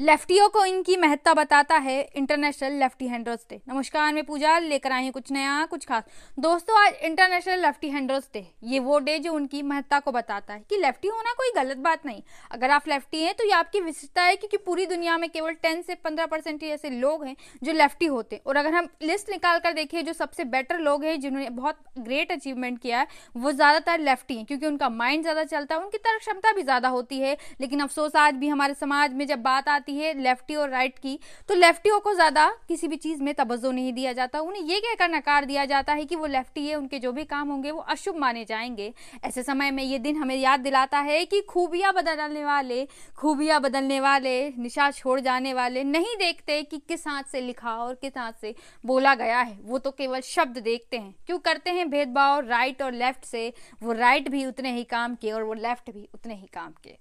लेफ्टियों को इनकी महत्ता बताता है इंटरनेशनल लेफ्टी हैंडर्स डे। नमस्कार, मैं पूजा लेकर आई हूँ कुछ नया, कुछ खास। दोस्तों, आज इंटरनेशनल लेफ्टी हैंडर्स डे। ये वो डे जो उनकी महत्ता को बताता है। कि लेफ्टी होना कोई गलत बात नहीं। अगर आप लेफ्टी हैं तो ये आपकी विशेषता है क्योंकि पूरी दुनिया में केवल टेन से पंद्रह परसेंट ही ऐसे लोग हैं जो लेफ्टी होते हैं। और अगर हम लिस्ट निकाल कर देखिए, जो सबसे बेटर लोग हैं, जिन्होंने बहुत ग्रेट अचीवमेंट किया है, वो ज़्यादातर लेफ्टी हैं। क्योंकि उनका माइंड ज़्यादा चलता है, उनकी तर्क क्षमता भी ज़्यादा होती है। लेकिन अफसोस, आज भी हमारे समाज में जब बात आती है लेफ्टी और राइट की तो लेफ्टियों को ज़्यादा किसी भी चीज़ में तवज्जो नहीं दिया जाता। उन्हें ये कहकर नकार दिया जाता है कि वो लेफ्टी है, उनके जो भी काम होंगे वो अशुभ माने जाएँगे। ऐसे समय में ये दिन हमें याद दिलाता है कि खूबियाँ बदलने वाले, खूबियाँ बदलने वाले, निशा छोड़ जाने वाले नहीं देखते कि किस हाथ से लिखा और किस हाथ से बोला गया है। वो तो केवल शब्द देखते हैं। क्यों करते हैं भेदभाव राइट और लेफ़्ट से? वो राइट भी उतने ही काम के और वो लेफ़्ट भी उतने ही काम के।